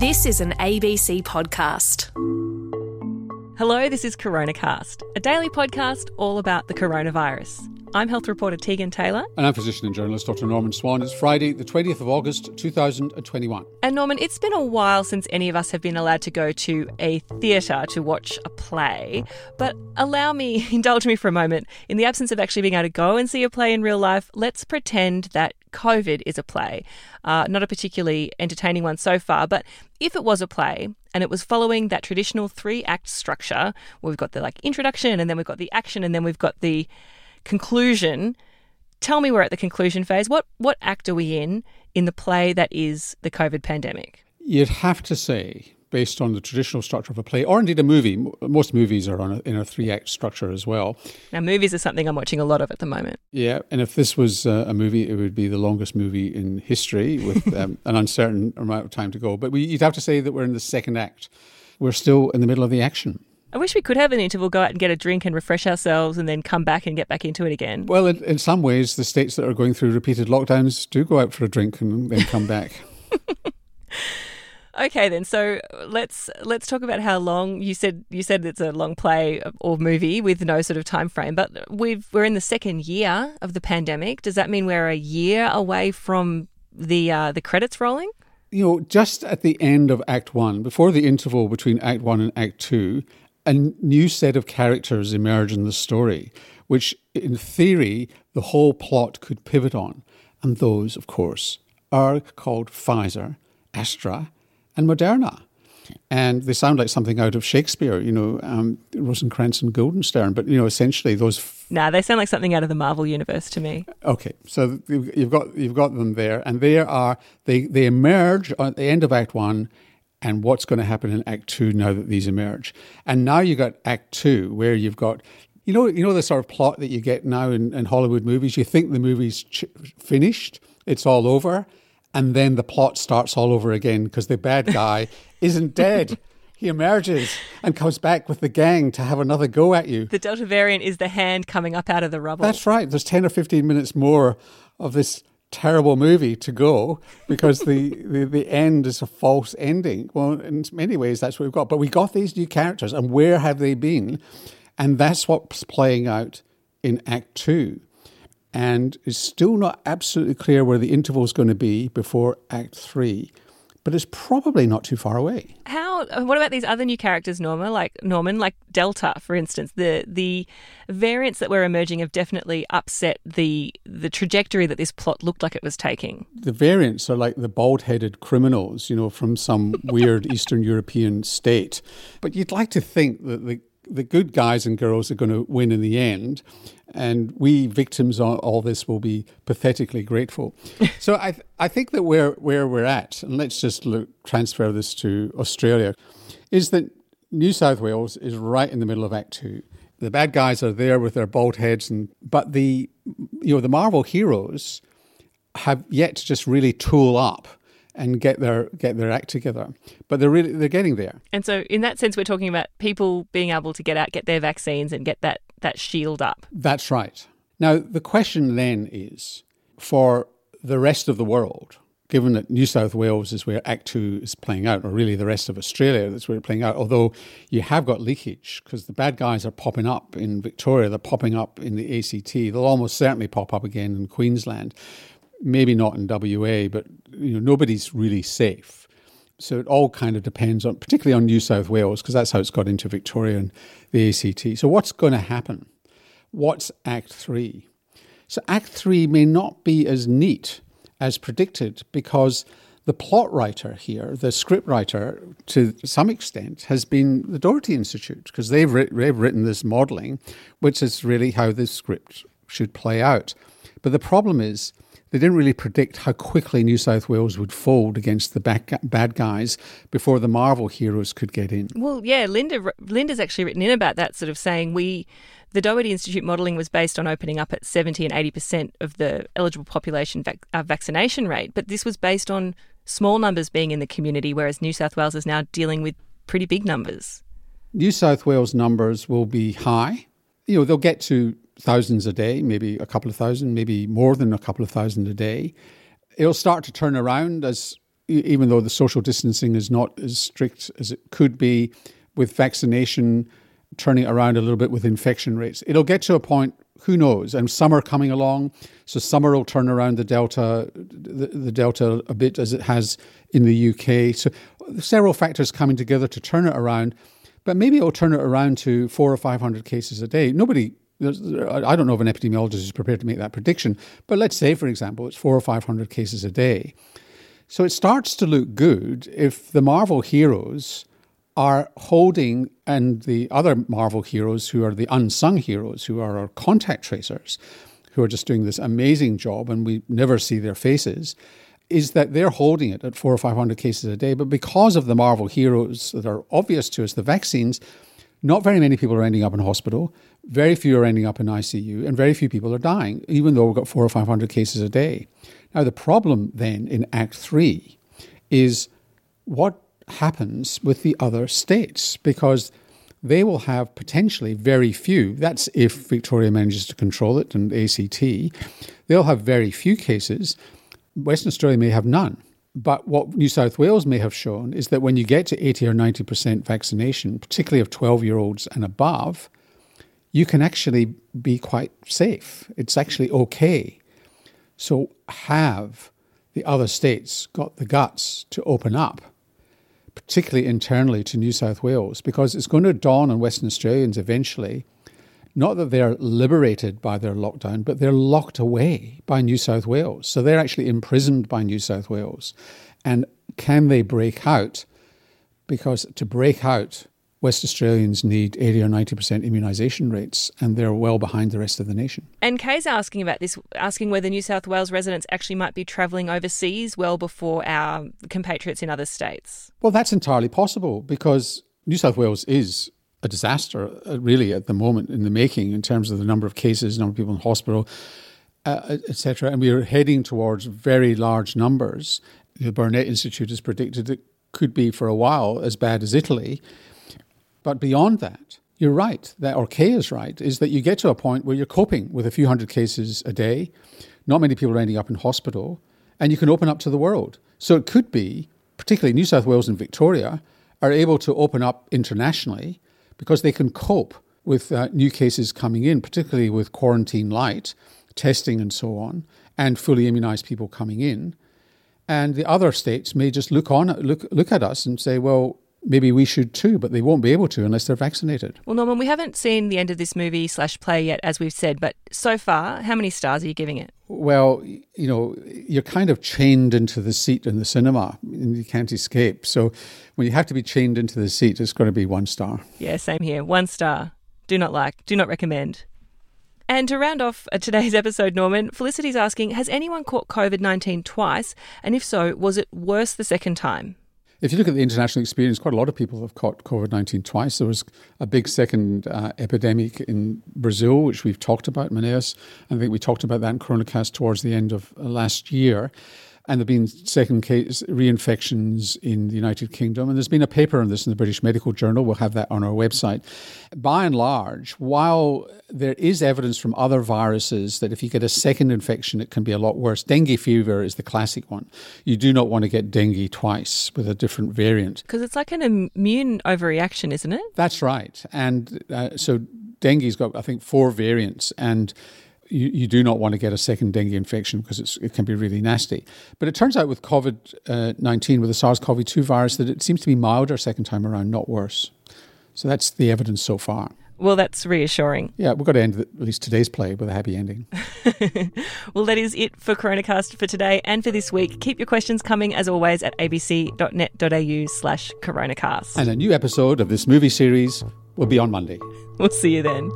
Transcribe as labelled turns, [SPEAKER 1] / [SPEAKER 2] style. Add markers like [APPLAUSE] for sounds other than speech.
[SPEAKER 1] This is an ABC podcast.
[SPEAKER 2] Hello, this is CoronaCast, a daily podcast all about the coronavirus. I'm health reporter Tegan Taylor.
[SPEAKER 3] And I'm physician and journalist Dr. Norman Swan. It's Friday, the 20th of August, 2021.
[SPEAKER 2] And Norman, it's been a while since any of us have been allowed to go to a theatre to watch a play. But allow me, [LAUGHS] indulge me for a moment. In the absence of actually being able to go and see a play in real life, let's pretend that COVID is a play. Uh, not a particularly entertaining one so far, but if it was a play and it was following that traditional three act structure, where we've got the like introduction and then we've got the action and then we've got the conclusion. Tell me we're at the conclusion phase. What what act are we in in the play that is the COVID pandemic?
[SPEAKER 3] You'd have to say, based on the traditional structure of a play, or indeed a movie, most movies are on a, in a three act structure as well.
[SPEAKER 2] Now, movies are something I'm watching a lot of at the moment.
[SPEAKER 3] Yeah, and if this was uh, a movie, it would be the longest movie in history with [LAUGHS] um, an uncertain amount of time to go. But we, you'd have to say that we're in the second act. We're still in the middle of the action.
[SPEAKER 2] I wish we could have an interval, go out and get a drink and refresh ourselves, and then come back and get back into it again.
[SPEAKER 3] Well, in, in some ways, the states that are going through repeated lockdowns do go out for a drink and then come back. [LAUGHS]
[SPEAKER 2] okay, then. So let's let's talk about how long you said you said it's a long play or movie with no sort of time frame. But we've we're in the second year of the pandemic. Does that mean we're a year away from the uh, the credits rolling?
[SPEAKER 3] You know, just at the end of Act One, before the interval between Act One and Act Two, a new set of characters emerge in the story, which in theory the whole plot could pivot on. And those, of course, are called Pfizer, Astra, and Moderna. And they sound like something out of Shakespeare, you know, um, Rosencrantz and Guildenstern. But you know, essentially, those. F-
[SPEAKER 2] nah, they sound like something out of the Marvel universe to me.
[SPEAKER 3] Okay, so you've got you've got them there, and they are they they emerge at the end of Act One and what's going to happen in Act Two now that these emerge. And now you've got Act Two, where you've got you know you know the sort of plot that you get now in, in Hollywood movies. You think the movie's ch- finished, it's all over, and then the plot starts all over again because the bad guy [LAUGHS] isn't dead. He emerges and comes back with the gang to have another go at you.
[SPEAKER 2] The Delta variant is the hand coming up out of the rubble.
[SPEAKER 3] That's right. There's 10 or 15 minutes more of this terrible movie to go because the, the, the end is a false ending. Well, in many ways, that's what we've got. But we got these new characters, and where have they been? And that's what's playing out in Act Two. And it's still not absolutely clear where the interval is going to be before Act Three but it's probably not too far away.
[SPEAKER 2] How? Uh, what about these other new characters, Norma? Like Norman, like Delta, for instance. The the variants that were emerging have definitely upset the the trajectory that this plot looked like it was taking.
[SPEAKER 3] The variants are like the bald-headed criminals, you know, from some [LAUGHS] weird Eastern European state. But you'd like to think that the the good guys and girls are going to win in the end, and we victims of all this will be pathetically grateful. [LAUGHS] so I th- I think that where where we're at, and let's just look, transfer this to Australia, is that New South Wales is right in the middle of Act Two. The bad guys are there with their bald heads, and but the you know the Marvel heroes have yet to just really tool up and get their get their act together. But they're really they're getting there.
[SPEAKER 2] And so in that sense we're talking about people being able to get out, get their vaccines and get that that shield up.
[SPEAKER 3] That's right. Now the question then is for the rest of the world, given that New South Wales is where Act Two is playing out, or really the rest of Australia that's where it's playing out, although you have got leakage because the bad guys are popping up in Victoria, they're popping up in the ACT, they'll almost certainly pop up again in Queensland maybe not in WA, but you know nobody's really safe. So it all kind of depends on, particularly on New South Wales, because that's how it's got into Victoria and the ACT. So what's going to happen? What's Act Three? So Act Three may not be as neat as predicted because the plot writer here, the script writer, to some extent, has been the Doherty Institute because they've, they've written this modelling, which is really how the script should play out. But the problem is they didn't really predict how quickly New South Wales would fold against the bad guys before the Marvel heroes could get in.
[SPEAKER 2] Well, yeah, Linda Linda's actually written in about that, sort of saying we the Doherty Institute modelling was based on opening up at 70 and 80% of the eligible population vac- uh, vaccination rate, but this was based on small numbers being in the community, whereas New South Wales is now dealing with pretty big numbers.
[SPEAKER 3] New South Wales numbers will be high. You know, they'll get to thousands a day, maybe a couple of thousand, maybe more than a couple of thousand a day. It'll start to turn around as even though the social distancing is not as strict as it could be, with vaccination turning around a little bit with infection rates. It'll get to a point, who knows? And summer coming along, so summer will turn around the delta, the, the delta a bit as it has in the UK. So several factors coming together to turn it around, but maybe it'll turn it around to four or five hundred cases a day. Nobody. I don't know if an epidemiologist is prepared to make that prediction, but let's say, for example, it's four or five hundred cases a day. So it starts to look good if the Marvel heroes are holding, and the other Marvel heroes who are the unsung heroes, who are our contact tracers, who are just doing this amazing job and we never see their faces, is that they're holding it at four or 500 cases a day. But because of the Marvel heroes that are obvious to us, the vaccines, not very many people are ending up in hospital, very few are ending up in ICU, and very few people are dying, even though we've got four or 500 cases a day. Now, the problem then in Act Three is what happens with the other states because they will have potentially very few. That's if Victoria manages to control it and ACT. They'll have very few cases. Western Australia may have none. But what New South Wales may have shown is that when you get to 80 or 90% vaccination, particularly of 12 year olds and above, you can actually be quite safe. It's actually okay. So, have the other states got the guts to open up particularly internally to New South Wales, because it's going to dawn on Western Australians eventually not that they're liberated by their lockdown, but they're locked away by New South Wales. So they're actually imprisoned by New South Wales. And can they break out? Because to break out, West Australians need 80 or 90% immunisation rates, and they're well behind the rest of the nation.
[SPEAKER 2] And Kay's asking about this, asking whether New South Wales residents actually might be travelling overseas well before our compatriots in other states.
[SPEAKER 3] Well, that's entirely possible because New South Wales is a disaster, uh, really, at the moment in the making in terms of the number of cases, number of people in hospital, uh, etc. And we are heading towards very large numbers. The Burnett Institute has predicted it could be for a while as bad as Italy. But beyond that, you're right, that, or Kay is right, is that you get to a point where you're coping with a few hundred cases a day. Not many people are ending up in hospital, and you can open up to the world. So it could be, particularly New South Wales and Victoria, are able to open up internationally because they can cope with uh, new cases coming in, particularly with quarantine light, testing, and so on, and fully immunized people coming in. And the other states may just look on, look, look at us and say, well, maybe we should too, but they won't be able to unless they're vaccinated.
[SPEAKER 2] Well, Norman, we haven't seen the end of this movie slash play yet, as we've said, but so far, how many stars are you giving it?
[SPEAKER 3] Well, you know, you're kind of chained into the seat in the cinema and you can't escape. So when you have to be chained into the seat, it's going to be one star.
[SPEAKER 2] Yeah, same here. One star. Do not like, do not recommend. And to round off uh, today's episode, Norman, Felicity's asking Has anyone caught COVID 19 twice? And if so, was it worse the second time?
[SPEAKER 3] If you look at the international experience, quite a lot of people have caught COVID 19 twice. There was a big second uh, epidemic in Brazil, which we've talked about, Manaus. I think we talked about that in Coronacast towards the end of uh, last year and there have been second case reinfections in the United Kingdom. And there's been a paper on this in the British Medical Journal. We'll have that on our website. By and large, while there is evidence from other viruses that if you get a second infection, it can be a lot worse. Dengue fever is the classic one. You do not want to get dengue twice with a different variant.
[SPEAKER 2] Because it's like an immune overreaction, isn't it?
[SPEAKER 3] That's right. And uh, so dengue's got, I think, four variants. And you, you do not want to get a second dengue infection because it can be really nasty. But it turns out with COVID uh, 19, with the SARS CoV 2 virus, that it seems to be milder second time around, not worse. So that's the evidence so far.
[SPEAKER 2] Well, that's reassuring.
[SPEAKER 3] Yeah, we've got to end at least today's play with a happy ending. [LAUGHS]
[SPEAKER 2] well, that is it for Coronacast for today and for this week. Keep your questions coming, as always, at abc.net.au slash coronacast.
[SPEAKER 3] And a new episode of this movie series will be on Monday.
[SPEAKER 2] We'll see you then.